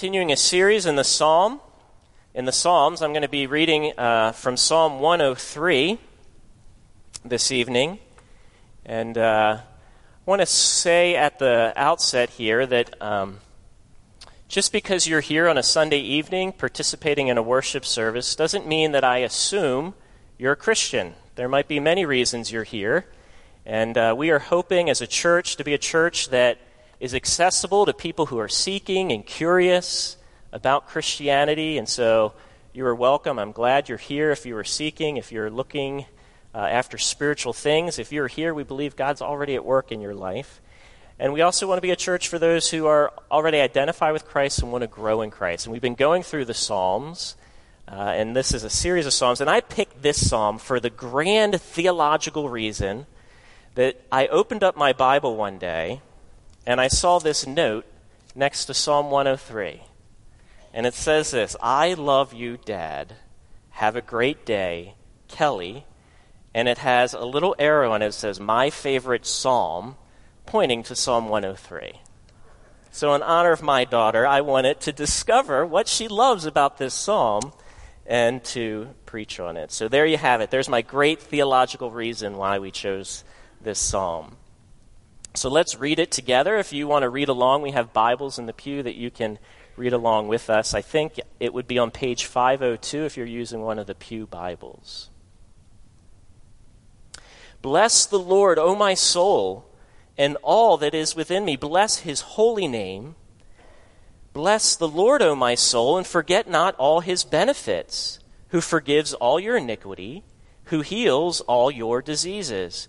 Continuing a series in the Psalm. In the Psalms, I'm going to be reading uh, from Psalm 103 this evening. And uh, I want to say at the outset here that um, just because you're here on a Sunday evening participating in a worship service doesn't mean that I assume you're a Christian. There might be many reasons you're here. And uh, we are hoping as a church to be a church that is accessible to people who are seeking and curious about Christianity. And so you are welcome. I'm glad you're here if you are seeking, if you're looking uh, after spiritual things. If you're here, we believe God's already at work in your life. And we also want to be a church for those who are already identified with Christ and want to grow in Christ. And we've been going through the Psalms, uh, and this is a series of Psalms. And I picked this Psalm for the grand theological reason that I opened up my Bible one day and I saw this note next to Psalm 103. And it says this I love you, Dad. Have a great day, Kelly. And it has a little arrow on it that says, My favorite psalm, pointing to Psalm 103. So, in honor of my daughter, I wanted to discover what she loves about this psalm and to preach on it. So, there you have it. There's my great theological reason why we chose this psalm. So let's read it together. If you want to read along, we have Bibles in the pew that you can read along with us. I think it would be on page 502 if you're using one of the Pew Bibles. Bless the Lord, O my soul, and all that is within me. Bless his holy name. Bless the Lord, O my soul, and forget not all his benefits, who forgives all your iniquity, who heals all your diseases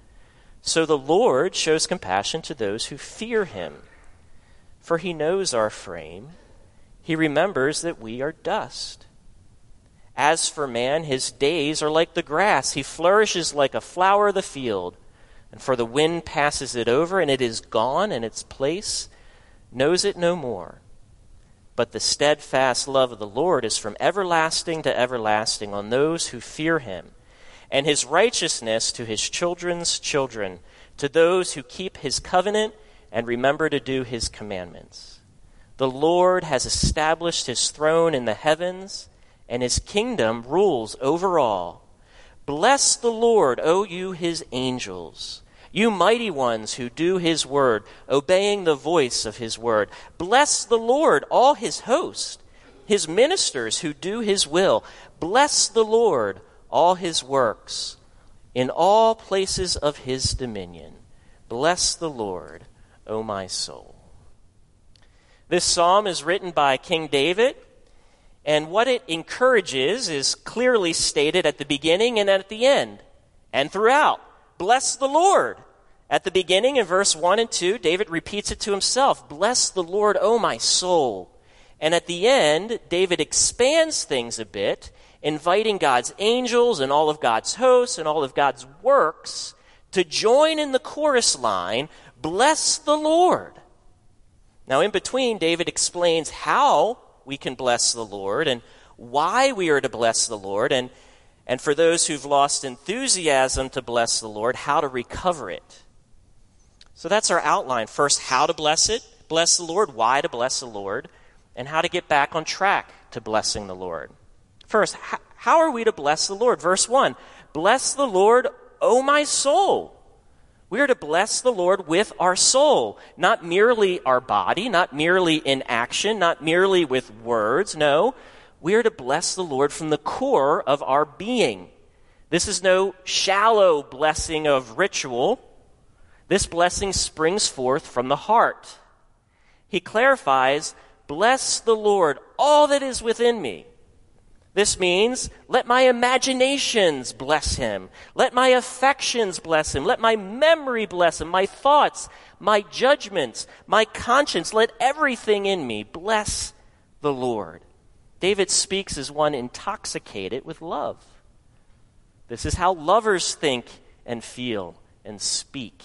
so the Lord shows compassion to those who fear him. For he knows our frame, he remembers that we are dust. As for man, his days are like the grass. He flourishes like a flower of the field. And for the wind passes it over, and it is gone, and its place knows it no more. But the steadfast love of the Lord is from everlasting to everlasting on those who fear him and his righteousness to his children's children, to those who keep his covenant and remember to do his commandments. The Lord has established his throne in the heavens, and his kingdom rules over all. Bless the Lord, O you his angels, you mighty ones who do his word, obeying the voice of his word. Bless the Lord, all his host, his ministers who do his will. Bless the Lord, all his works in all places of his dominion. Bless the Lord, O my soul. This psalm is written by King David, and what it encourages is clearly stated at the beginning and at the end, and throughout. Bless the Lord. At the beginning, in verse 1 and 2, David repeats it to himself Bless the Lord, O my soul. And at the end, David expands things a bit inviting God's angels and all of God's hosts and all of God's works to join in the chorus line, Bless the Lord. Now, in between, David explains how we can bless the Lord and why we are to bless the Lord, and, and for those who've lost enthusiasm to bless the Lord, how to recover it. So that's our outline. First, how to bless it, bless the Lord, why to bless the Lord, and how to get back on track to blessing the Lord. First, how are we to bless the Lord? Verse 1 Bless the Lord, O my soul. We are to bless the Lord with our soul, not merely our body, not merely in action, not merely with words. No, we are to bless the Lord from the core of our being. This is no shallow blessing of ritual. This blessing springs forth from the heart. He clarifies, Bless the Lord, all that is within me. This means, let my imaginations bless him. Let my affections bless him. Let my memory bless him. My thoughts, my judgments, my conscience, let everything in me bless the Lord. David speaks as one intoxicated with love. This is how lovers think and feel and speak.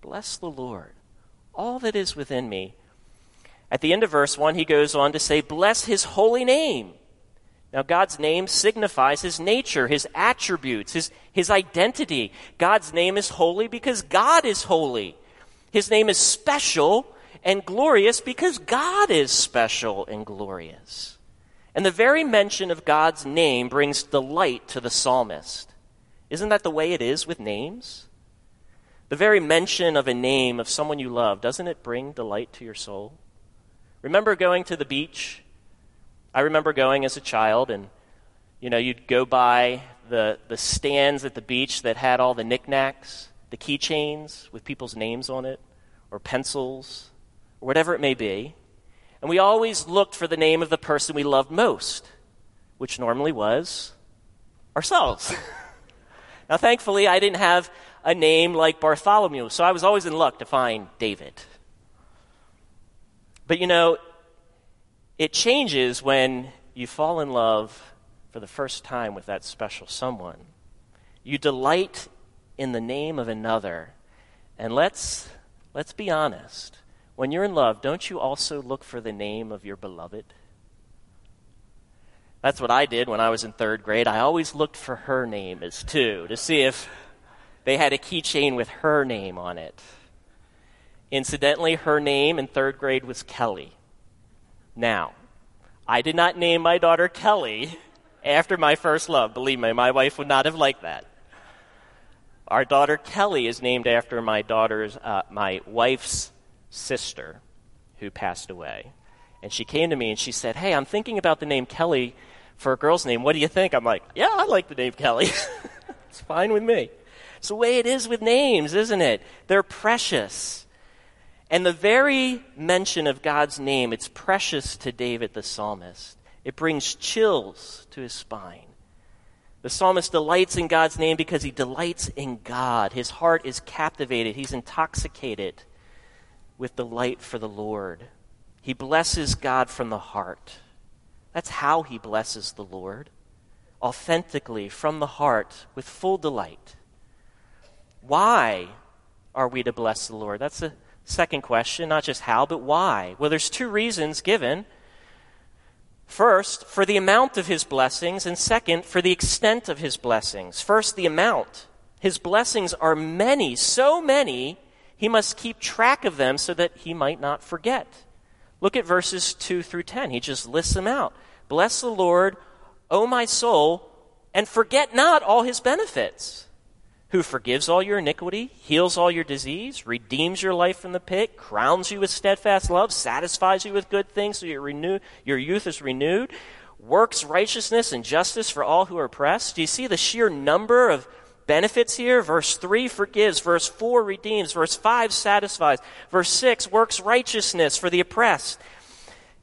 Bless the Lord, all that is within me. At the end of verse 1, he goes on to say, Bless his holy name. Now, God's name signifies his nature, his attributes, his, his identity. God's name is holy because God is holy. His name is special and glorious because God is special and glorious. And the very mention of God's name brings delight to the psalmist. Isn't that the way it is with names? The very mention of a name of someone you love, doesn't it bring delight to your soul? Remember going to the beach I remember going as a child, and you know, you'd go by the, the stands at the beach that had all the knickknacks, the keychains with people's names on it, or pencils, or whatever it may be. And we always looked for the name of the person we loved most, which normally was ourselves. now, thankfully, I didn't have a name like Bartholomew, so I was always in luck to find David. But you know, it changes when you fall in love for the first time with that special someone. You delight in the name of another. And let's, let's be honest. When you're in love, don't you also look for the name of your beloved? That's what I did when I was in third grade. I always looked for her name as too, to see if they had a keychain with her name on it. Incidentally, her name in third grade was Kelly. Now, I did not name my daughter Kelly after my first love. Believe me, my wife would not have liked that. Our daughter Kelly is named after my daughter's, uh, my wife's sister who passed away. And she came to me and she said, Hey, I'm thinking about the name Kelly for a girl's name. What do you think? I'm like, Yeah, I like the name Kelly. it's fine with me. It's the way it is with names, isn't it? They're precious. And the very mention of God's name, it's precious to David the psalmist. It brings chills to his spine. The psalmist delights in God's name because he delights in God. His heart is captivated, he's intoxicated with delight for the Lord. He blesses God from the heart. That's how he blesses the Lord authentically from the heart with full delight. Why are we to bless the Lord? That's a Second question, not just how, but why? Well, there's two reasons given. First, for the amount of his blessings, and second, for the extent of his blessings. First, the amount. His blessings are many, so many, he must keep track of them so that he might not forget. Look at verses 2 through 10. He just lists them out. Bless the Lord, O my soul, and forget not all his benefits who forgives all your iniquity, heals all your disease, redeems your life from the pit, crowns you with steadfast love, satisfies you with good things so your, renew, your youth is renewed, works righteousness and justice for all who are oppressed. Do you see the sheer number of benefits here? Verse 3 forgives, verse 4 redeems, verse 5 satisfies, verse 6 works righteousness for the oppressed.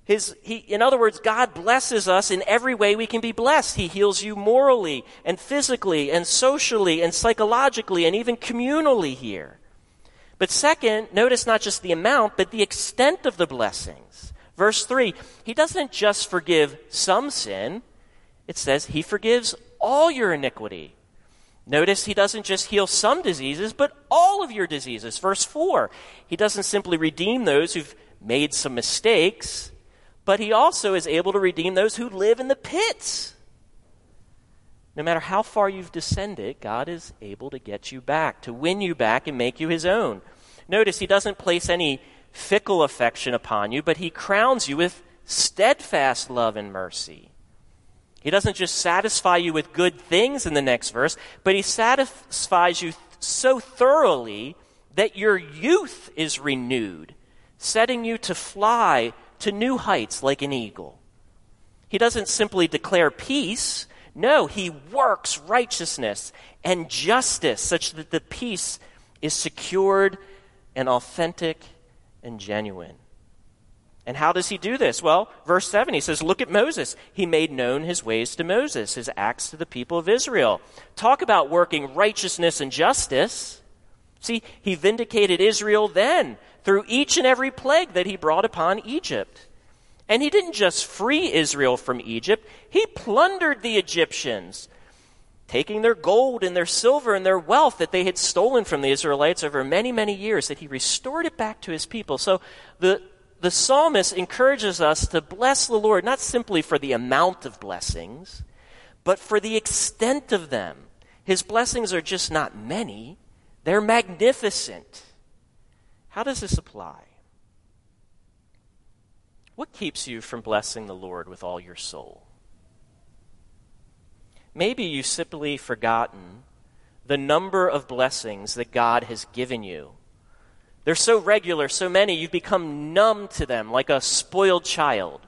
His, he, in other words, God blesses us in every way we can be blessed. He heals you morally and physically and socially and psychologically and even communally here. But second, notice not just the amount, but the extent of the blessings. Verse 3, he doesn't just forgive some sin. It says he forgives all your iniquity. Notice he doesn't just heal some diseases, but all of your diseases. Verse 4. He doesn't simply redeem those who've made some mistakes, but he also is able to redeem those who live in the pits. No matter how far you've descended, God is able to get you back, to win you back and make you his own. Notice he doesn't place any fickle affection upon you, but he crowns you with steadfast love and mercy. He doesn't just satisfy you with good things in the next verse, but he satisfies you so thoroughly that your youth is renewed, setting you to fly to new heights like an eagle. He doesn't simply declare peace. No, he works righteousness and justice such that the peace is secured and authentic and genuine. And how does he do this? Well, verse 7, he says, Look at Moses. He made known his ways to Moses, his acts to the people of Israel. Talk about working righteousness and justice. See, he vindicated Israel then through each and every plague that he brought upon Egypt. And he didn't just free Israel from Egypt, he plundered the Egyptians, taking their gold and their silver and their wealth that they had stolen from the Israelites over many, many years, that he restored it back to his people. So the, the psalmist encourages us to bless the Lord not simply for the amount of blessings, but for the extent of them. His blessings are just not many, they're magnificent. How does this apply? What keeps you from blessing the Lord with all your soul? Maybe you've simply forgotten the number of blessings that God has given you. They're so regular, so many, you've become numb to them like a spoiled child.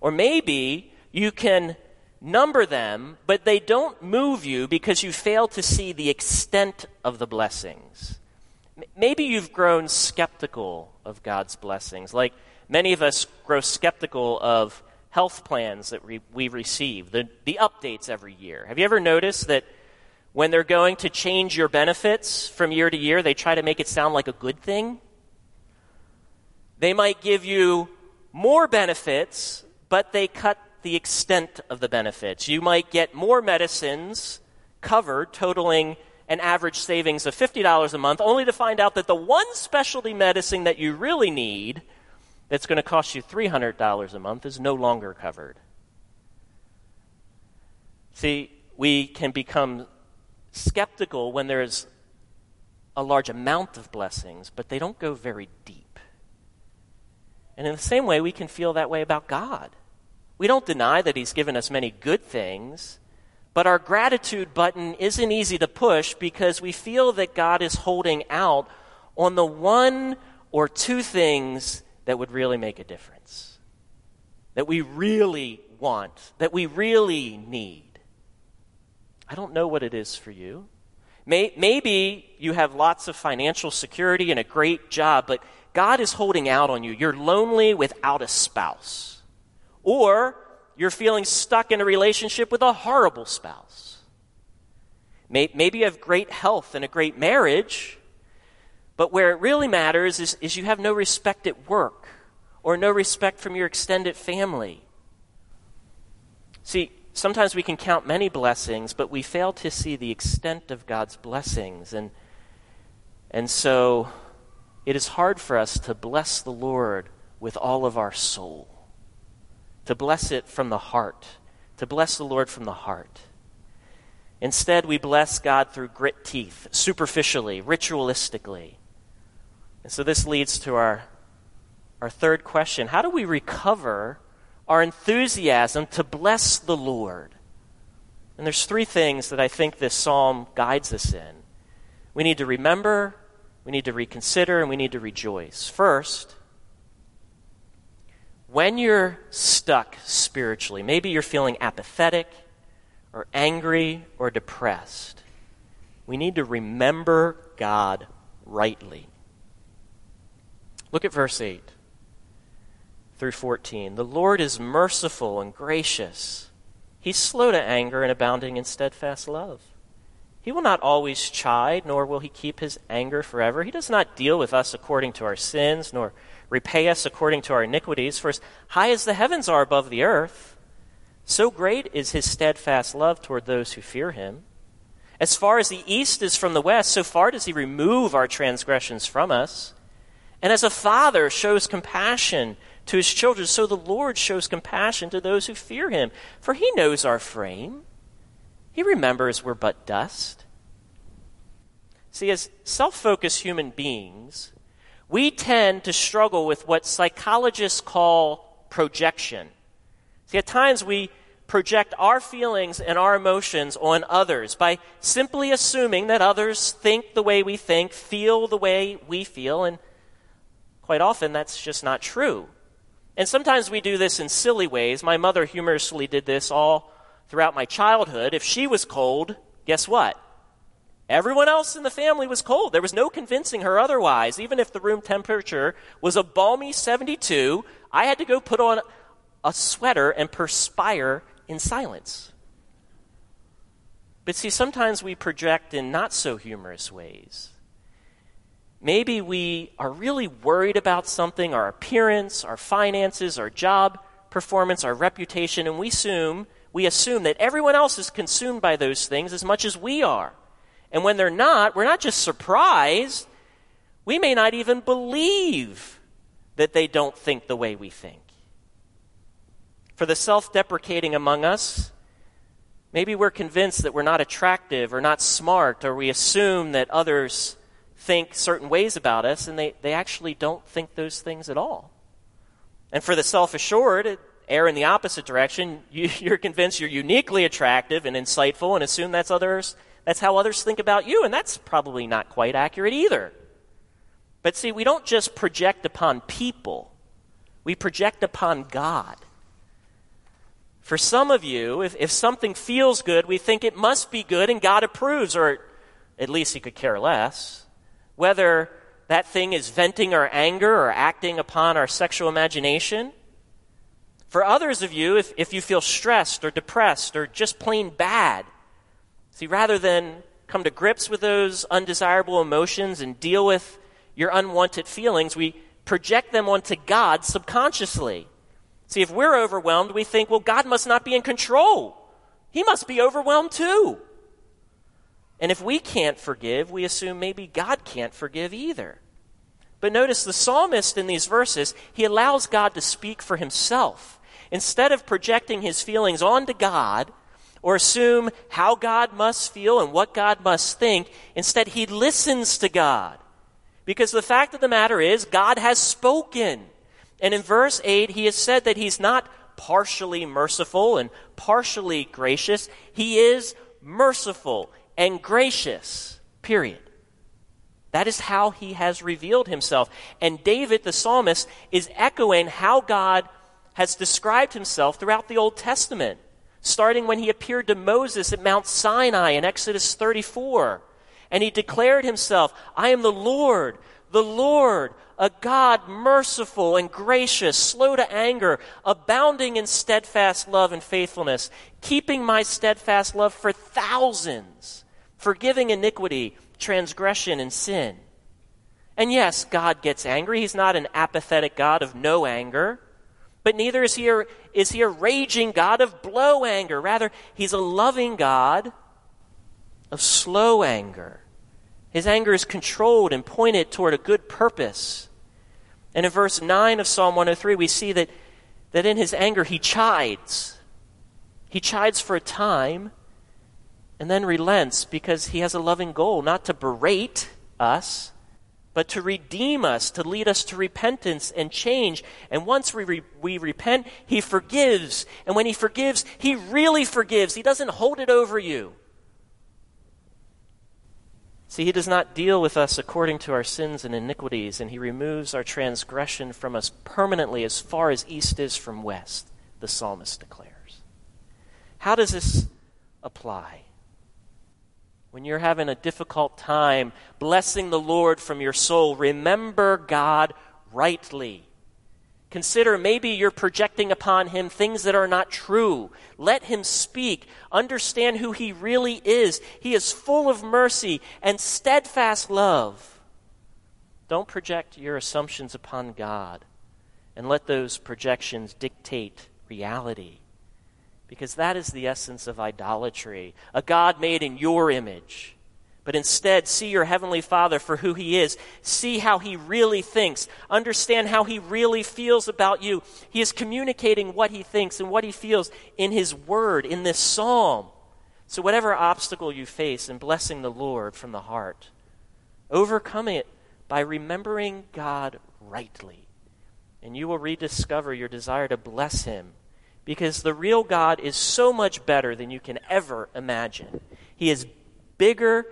Or maybe you can number them, but they don't move you because you fail to see the extent of the blessings. Maybe you've grown skeptical of God's blessings. Like, Many of us grow skeptical of health plans that we, we receive, the, the updates every year. Have you ever noticed that when they're going to change your benefits from year to year, they try to make it sound like a good thing? They might give you more benefits, but they cut the extent of the benefits. You might get more medicines covered, totaling an average savings of $50 a month, only to find out that the one specialty medicine that you really need that's going to cost you $300 a month is no longer covered. See, we can become skeptical when there's a large amount of blessings, but they don't go very deep. And in the same way, we can feel that way about God. We don't deny that He's given us many good things, but our gratitude button isn't easy to push because we feel that God is holding out on the one or two things that would really make a difference, that we really want, that we really need. I don't know what it is for you. maybe you have lots of financial security and a great job, but God is holding out on you. You're lonely without a spouse. Or you're feeling stuck in a relationship with a horrible spouse. Maybe you have great health and a great marriage, but where it really matters is, is you have no respect at work or no respect from your extended family. See, sometimes we can count many blessings, but we fail to see the extent of God's blessings. And, and so it is hard for us to bless the Lord with all of our soul, to bless it from the heart, to bless the Lord from the heart. Instead, we bless God through grit teeth, superficially, ritualistically. And so this leads to our, our third question How do we recover our enthusiasm to bless the Lord? And there's three things that I think this psalm guides us in. We need to remember, we need to reconsider, and we need to rejoice. First, when you're stuck spiritually, maybe you're feeling apathetic or angry or depressed, we need to remember God rightly. Look at verse 8 through 14. The Lord is merciful and gracious. He's slow to anger and abounding in steadfast love. He will not always chide, nor will he keep his anger forever. He does not deal with us according to our sins, nor repay us according to our iniquities. For as high as the heavens are above the earth, So great is his steadfast love toward those who fear him. As far as the east is from the west, so far does he remove our transgressions from us. And as a father shows compassion to his children, so the Lord shows compassion to those who fear him. For he knows our frame, he remembers we're but dust. See, as self focused human beings, we tend to struggle with what psychologists call projection. See, at times we project our feelings and our emotions on others by simply assuming that others think the way we think, feel the way we feel, and quite often that's just not true. And sometimes we do this in silly ways. My mother humorously did this all throughout my childhood. If she was cold, guess what? Everyone else in the family was cold. There was no convincing her otherwise. Even if the room temperature was a balmy 72, I had to go put on a sweater and perspire in silence. But see, sometimes we project in not so humorous ways. Maybe we are really worried about something our appearance, our finances, our job performance, our reputation, and we assume, we assume that everyone else is consumed by those things as much as we are. And when they're not, we're not just surprised, we may not even believe that they don't think the way we think. For the self deprecating among us, maybe we're convinced that we're not attractive or not smart, or we assume that others think certain ways about us, and they, they actually don't think those things at all. And for the self assured, err in the opposite direction. You, you're convinced you're uniquely attractive and insightful and assume that's others that's how others think about you, and that's probably not quite accurate either. But see, we don't just project upon people, we project upon God. For some of you, if, if something feels good, we think it must be good and God approves, or at least He could care less. Whether that thing is venting our anger or acting upon our sexual imagination. For others of you, if, if you feel stressed or depressed or just plain bad, see, rather than come to grips with those undesirable emotions and deal with your unwanted feelings, we project them onto God subconsciously. See, if we're overwhelmed, we think, well, God must not be in control. He must be overwhelmed too. And if we can't forgive, we assume maybe God can't forgive either. But notice the psalmist in these verses, he allows God to speak for himself. Instead of projecting his feelings onto God or assume how God must feel and what God must think, instead he listens to God. Because the fact of the matter is, God has spoken. And in verse 8, he has said that he's not partially merciful and partially gracious. He is merciful and gracious, period. That is how he has revealed himself. And David, the psalmist, is echoing how God has described himself throughout the Old Testament, starting when he appeared to Moses at Mount Sinai in Exodus 34. And he declared himself, I am the Lord, the Lord, a God merciful and gracious, slow to anger, abounding in steadfast love and faithfulness, keeping my steadfast love for thousands, forgiving iniquity, transgression, and sin. And yes, God gets angry. He's not an apathetic God of no anger. But neither is he, a, is he a raging God of blow anger. Rather, he's a loving God of slow anger. His anger is controlled and pointed toward a good purpose. And in verse 9 of Psalm 103, we see that, that in his anger he chides. He chides for a time and then relents because he has a loving goal, not to berate us, but to redeem us, to lead us to repentance and change. And once we, re- we repent, he forgives. And when he forgives, he really forgives. He doesn't hold it over you. See, he does not deal with us according to our sins and iniquities, and he removes our transgression from us permanently as far as east is from west, the psalmist declares. How does this apply? When you're having a difficult time blessing the Lord from your soul, remember God rightly. Consider maybe you're projecting upon him things that are not true. Let him speak. Understand who he really is. He is full of mercy and steadfast love. Don't project your assumptions upon God and let those projections dictate reality. Because that is the essence of idolatry a God made in your image. But instead, see your Heavenly Father for who He is. See how He really thinks. Understand how He really feels about you. He is communicating what He thinks and what He feels in His Word, in this psalm. So, whatever obstacle you face in blessing the Lord from the heart, overcome it by remembering God rightly. And you will rediscover your desire to bless Him because the real God is so much better than you can ever imagine. He is bigger,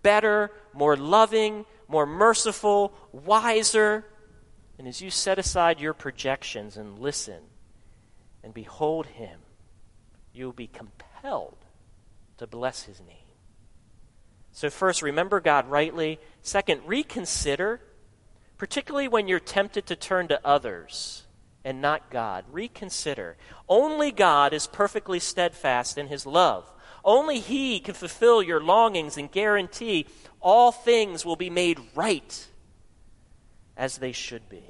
better, more loving, more merciful, wiser. And as you set aside your projections and listen and behold Him, you will be compelled to bless His name. So, first, remember God rightly. Second, reconsider, particularly when you're tempted to turn to others and not God. Reconsider. Only God is perfectly steadfast in his love. Only he can fulfill your longings and guarantee all things will be made right as they should be.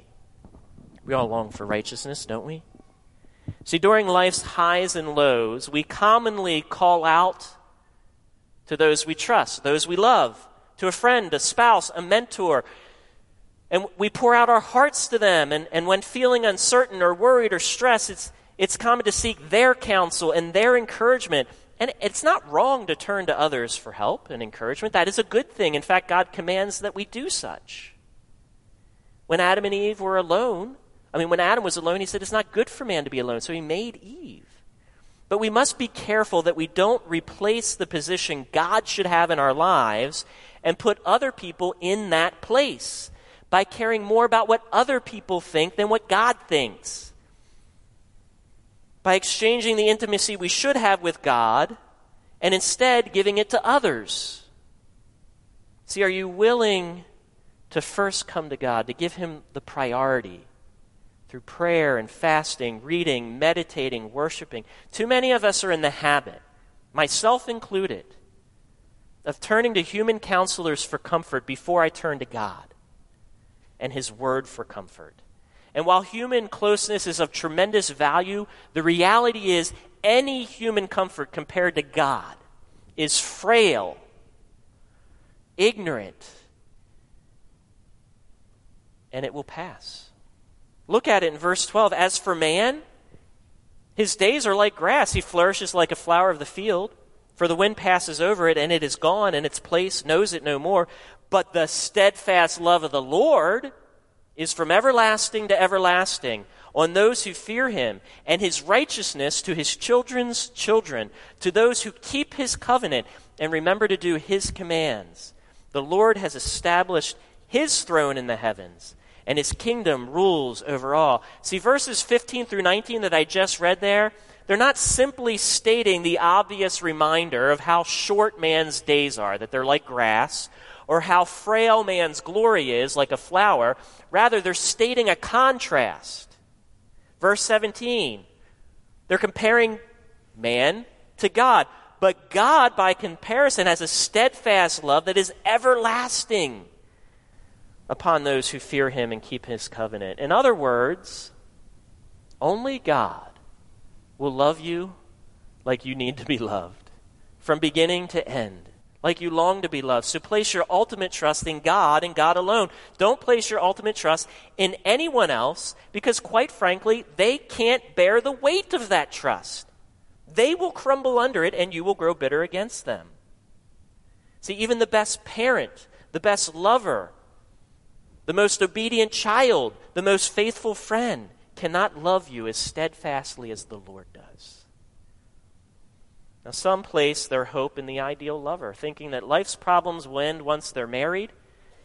We all long for righteousness, don't we? See, during life's highs and lows, we commonly call out to those we trust, those we love, to a friend, a spouse, a mentor, and we pour out our hearts to them. And, and when feeling uncertain or worried or stressed, it's, it's common to seek their counsel and their encouragement. And it's not wrong to turn to others for help and encouragement. That is a good thing. In fact, God commands that we do such. When Adam and Eve were alone, I mean, when Adam was alone, he said it's not good for man to be alone, so he made Eve. But we must be careful that we don't replace the position God should have in our lives and put other people in that place by caring more about what other people think than what God thinks. By exchanging the intimacy we should have with God and instead giving it to others. See, are you willing to first come to God, to give Him the priority through prayer and fasting, reading, meditating, worshiping? Too many of us are in the habit, myself included, of turning to human counselors for comfort before I turn to God and His Word for comfort. And while human closeness is of tremendous value, the reality is any human comfort compared to God is frail, ignorant, and it will pass. Look at it in verse 12. As for man, his days are like grass. He flourishes like a flower of the field. For the wind passes over it, and it is gone, and its place knows it no more. But the steadfast love of the Lord is from everlasting to everlasting on those who fear him, and his righteousness to his children's children, to those who keep his covenant and remember to do his commands. The Lord has established his throne in the heavens, and his kingdom rules over all. See, verses 15 through 19 that I just read there, they're not simply stating the obvious reminder of how short man's days are, that they're like grass, or how frail man's glory is, like a flower. Rather, they're stating a contrast. Verse 17, they're comparing man to God. But God, by comparison, has a steadfast love that is everlasting upon those who fear him and keep his covenant. In other words, only God will love you like you need to be loved, from beginning to end like you long to be loved. So place your ultimate trust in God and God alone. Don't place your ultimate trust in anyone else because, quite frankly, they can't bear the weight of that trust. They will crumble under it and you will grow bitter against them. See, even the best parent, the best lover, the most obedient child, the most faithful friend cannot love you as steadfastly as the Lord does. Now, some place their hope in the ideal lover, thinking that life's problems will end once they're married.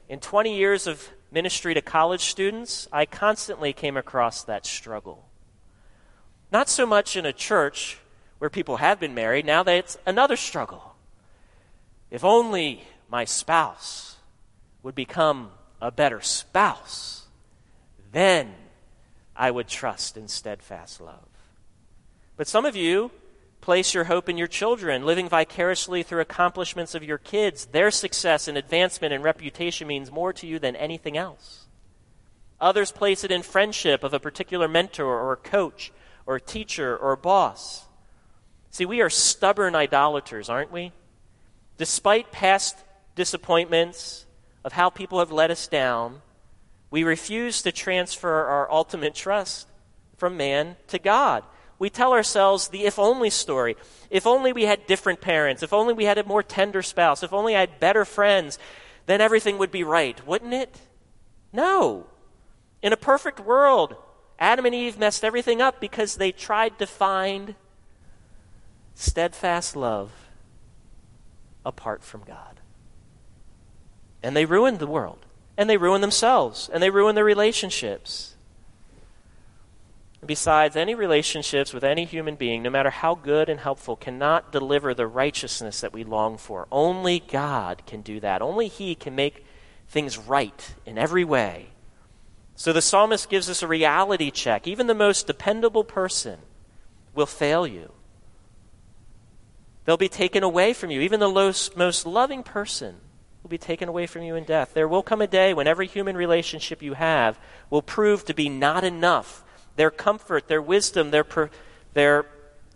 In 20 years of ministry to college students, I constantly came across that struggle. Not so much in a church where people have been married, now that it's another struggle. If only my spouse would become a better spouse, then I would trust in steadfast love. But some of you Place your hope in your children, living vicariously through accomplishments of your kids. Their success and advancement and reputation means more to you than anything else. Others place it in friendship of a particular mentor or coach or teacher or boss. See, we are stubborn idolaters, aren't we? Despite past disappointments of how people have let us down, we refuse to transfer our ultimate trust from man to God. We tell ourselves the if only story. If only we had different parents, if only we had a more tender spouse, if only I had better friends, then everything would be right, wouldn't it? No. In a perfect world, Adam and Eve messed everything up because they tried to find steadfast love apart from God. And they ruined the world. And they ruin themselves. And they ruin their relationships. Besides, any relationships with any human being, no matter how good and helpful, cannot deliver the righteousness that we long for. Only God can do that. Only He can make things right in every way. So the psalmist gives us a reality check. Even the most dependable person will fail you. They'll be taken away from you. Even the most, loving person will be taken away from you in death. There will come a day when every human relationship you have will prove to be not enough. Their comfort, their wisdom, their, pro- their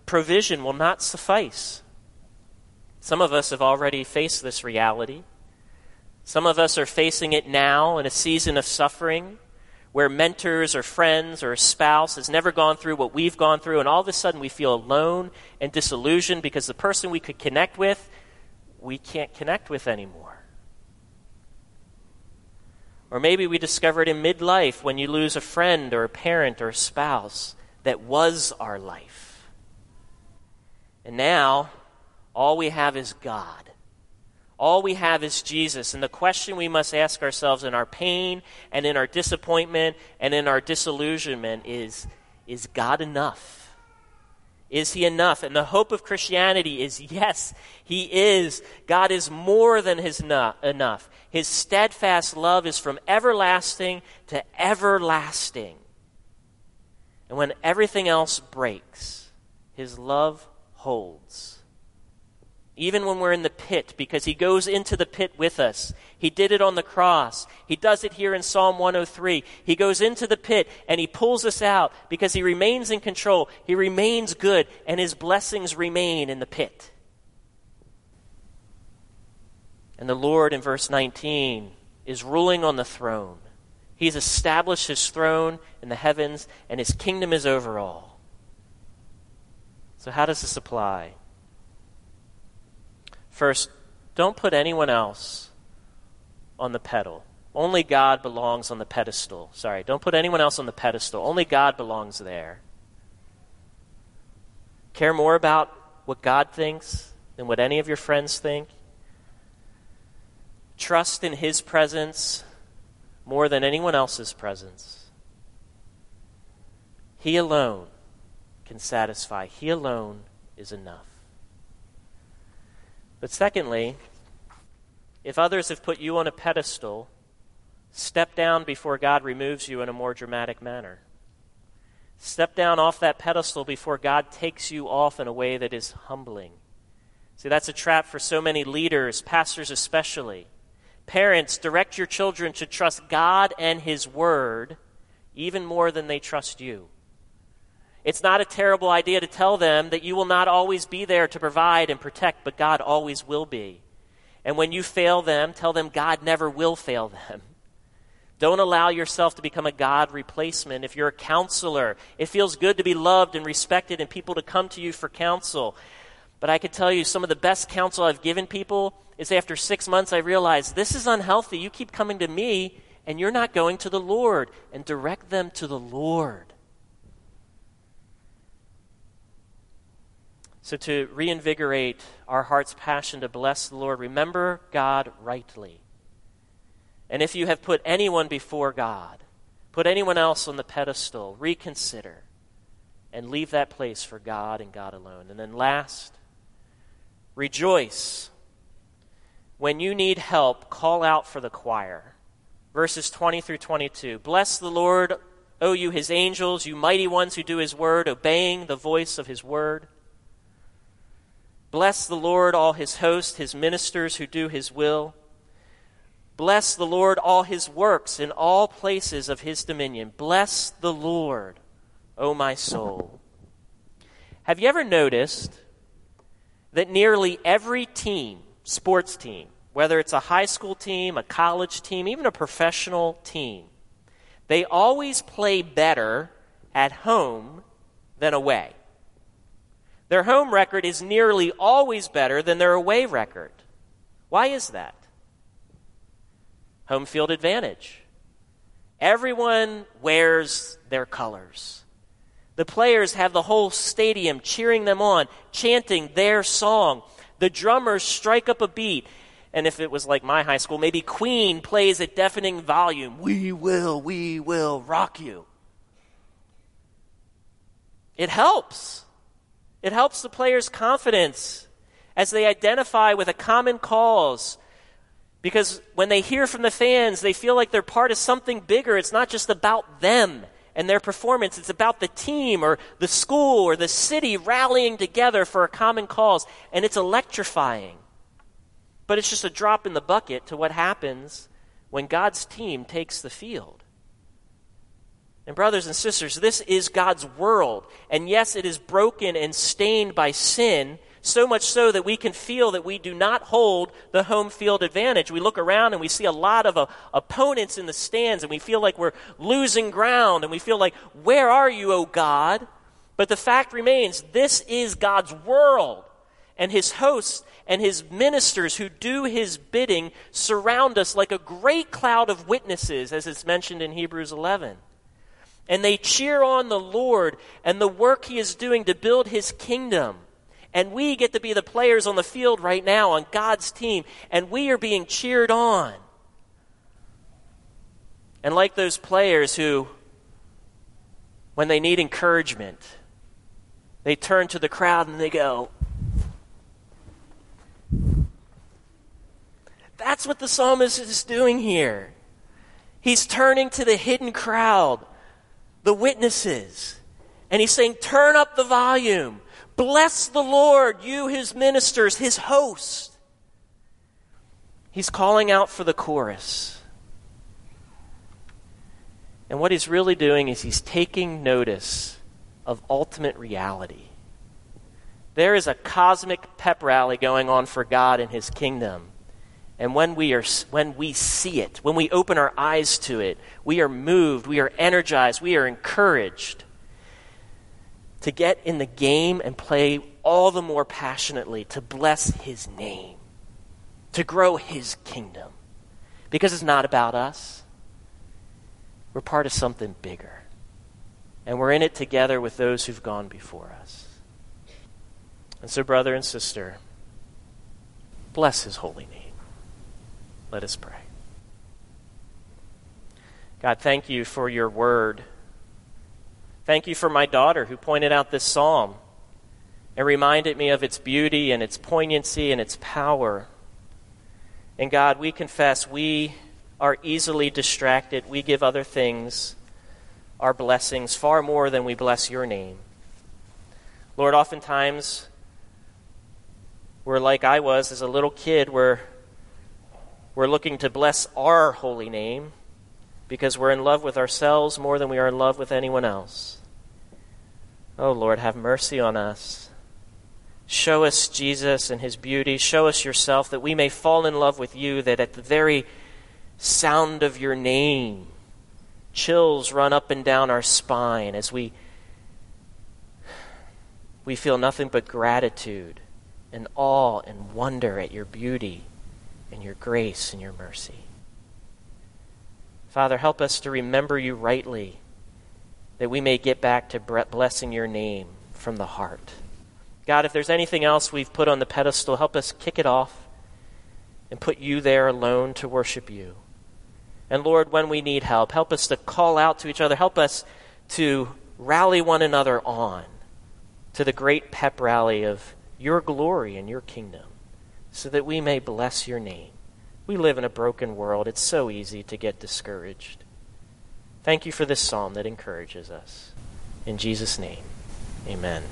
provision will not suffice. Some of us have already faced this reality. Some of us are facing it now in a season of suffering where mentors or friends or a spouse has never gone through what we've gone through, and all of a sudden we feel alone and disillusioned because the person we could connect with, we can't connect with anymore. Or maybe we discover it in midlife when you lose a friend or a parent or a spouse that was our life. And now, all we have is God. All we have is Jesus. And the question we must ask ourselves in our pain and in our disappointment and in our disillusionment is Is God enough? Is He enough? And the hope of Christianity is yes, He is. God is more than his enough. His steadfast love is from everlasting to everlasting. And when everything else breaks, His love holds even when we're in the pit, because He goes into the pit with us. He did it on the cross. He does it here in Psalm 103. He goes into the pit and He pulls us out because He remains in control. He remains good, and His blessings remain in the pit. And the Lord, in verse 19, is ruling on the throne. He's established His throne in the heavens, and His kingdom is over all. So, how does this apply? First, don't put anyone else on the pedal. Only God belongs on the pedestal. Sorry, don't put anyone else on the pedestal. Only God belongs there. Care more about what God thinks than what any of your friends think. Trust in His presence more than anyone else's presence. He alone can satisfy, He alone is enough. But secondly, if others have put you on a pedestal, step down before God removes you in a more dramatic manner. Step down off that pedestal before God takes you off in a way that is humbling. See, that's a trap for so many leaders, pastors especially. Parents, direct your children to trust God and His Word even more than they trust you. It's not a terrible idea to tell them that you will not always be there to provide and protect, but God always will be. And when you fail them, tell them God never will fail them. Don't allow yourself to become a God replacement. If you're a counselor, it feels good to be loved and respected and people to come to you for counsel. But I can tell you, some of the best counsel I've given people is after six months, I realize this is unhealthy. You keep coming to me and you're not going to the Lord. And direct them to the Lord. So, to reinvigorate our heart's passion to bless the Lord, remember God rightly. And if you have put anyone before God, put anyone else on the pedestal, reconsider and leave that place for God and God alone. And then, last, rejoice. When you need help, call out for the choir. Verses 20 through 22. Bless the Lord, O you his angels, you mighty ones who do his word, obeying the voice of his word. Bless the Lord, all his hosts, his ministers who do his will. Bless the Lord, all his works in all places of his dominion. Bless the Lord, O my soul. Have you ever noticed that nearly every team, sports team, whether it's a high school team, a college team, even a professional team, they always play better at home than away. Their home record is nearly always better than their away record. Why is that? Home field advantage. Everyone wears their colors. The players have the whole stadium cheering them on, chanting their song. The drummers strike up a beat. And if it was like my high school, maybe Queen plays at deafening volume. We will, we will rock you. It helps. It helps the players' confidence as they identify with a common cause. Because when they hear from the fans, they feel like they're part of something bigger. It's not just about them and their performance, it's about the team or the school or the city rallying together for a common cause. And it's electrifying. But it's just a drop in the bucket to what happens when God's team takes the field. And, brothers and sisters, this is God's world. And yes, it is broken and stained by sin, so much so that we can feel that we do not hold the home field advantage. We look around and we see a lot of uh, opponents in the stands, and we feel like we're losing ground, and we feel like, Where are you, O God? But the fact remains, this is God's world, and his hosts and his ministers who do his bidding surround us like a great cloud of witnesses, as it's mentioned in Hebrews 11 and they cheer on the Lord and the work he is doing to build his kingdom. And we get to be the players on the field right now on God's team, and we are being cheered on. And like those players who, when they need encouragement, they turn to the crowd and they go, That's what the psalmist is doing here. He's turning to the hidden crowd the witnesses. And he's saying, Turn up the volume. Bless the Lord, you, his ministers, his host. He's calling out for the chorus. And what he's really doing is he's taking notice of ultimate reality. There is a cosmic pep rally going on for God and his kingdom. And when we, are, when we see it, when we open our eyes to it, we are moved, we are energized, we are encouraged to get in the game and play all the more passionately to bless His name, to grow His kingdom. Because it's not about us, we're part of something bigger. And we're in it together with those who've gone before us. And so, brother and sister, bless His holy name. Let us pray. God, thank you for your word. Thank you for my daughter who pointed out this psalm and reminded me of its beauty and its poignancy and its power. And God, we confess we are easily distracted. We give other things our blessings far more than we bless your name. Lord, oftentimes we're like I was as a little kid, where we're looking to bless our holy name because we're in love with ourselves more than we are in love with anyone else. Oh, Lord, have mercy on us. Show us Jesus and his beauty. Show us yourself that we may fall in love with you, that at the very sound of your name, chills run up and down our spine as we, we feel nothing but gratitude and awe and wonder at your beauty and your grace and your mercy. Father, help us to remember you rightly, that we may get back to blessing your name from the heart. God, if there's anything else we've put on the pedestal, help us kick it off and put you there alone to worship you. And Lord, when we need help, help us to call out to each other. Help us to rally one another on to the great pep rally of your glory and your kingdom so that we may bless your name. We live in a broken world. It's so easy to get discouraged. Thank you for this psalm that encourages us. In Jesus' name, amen.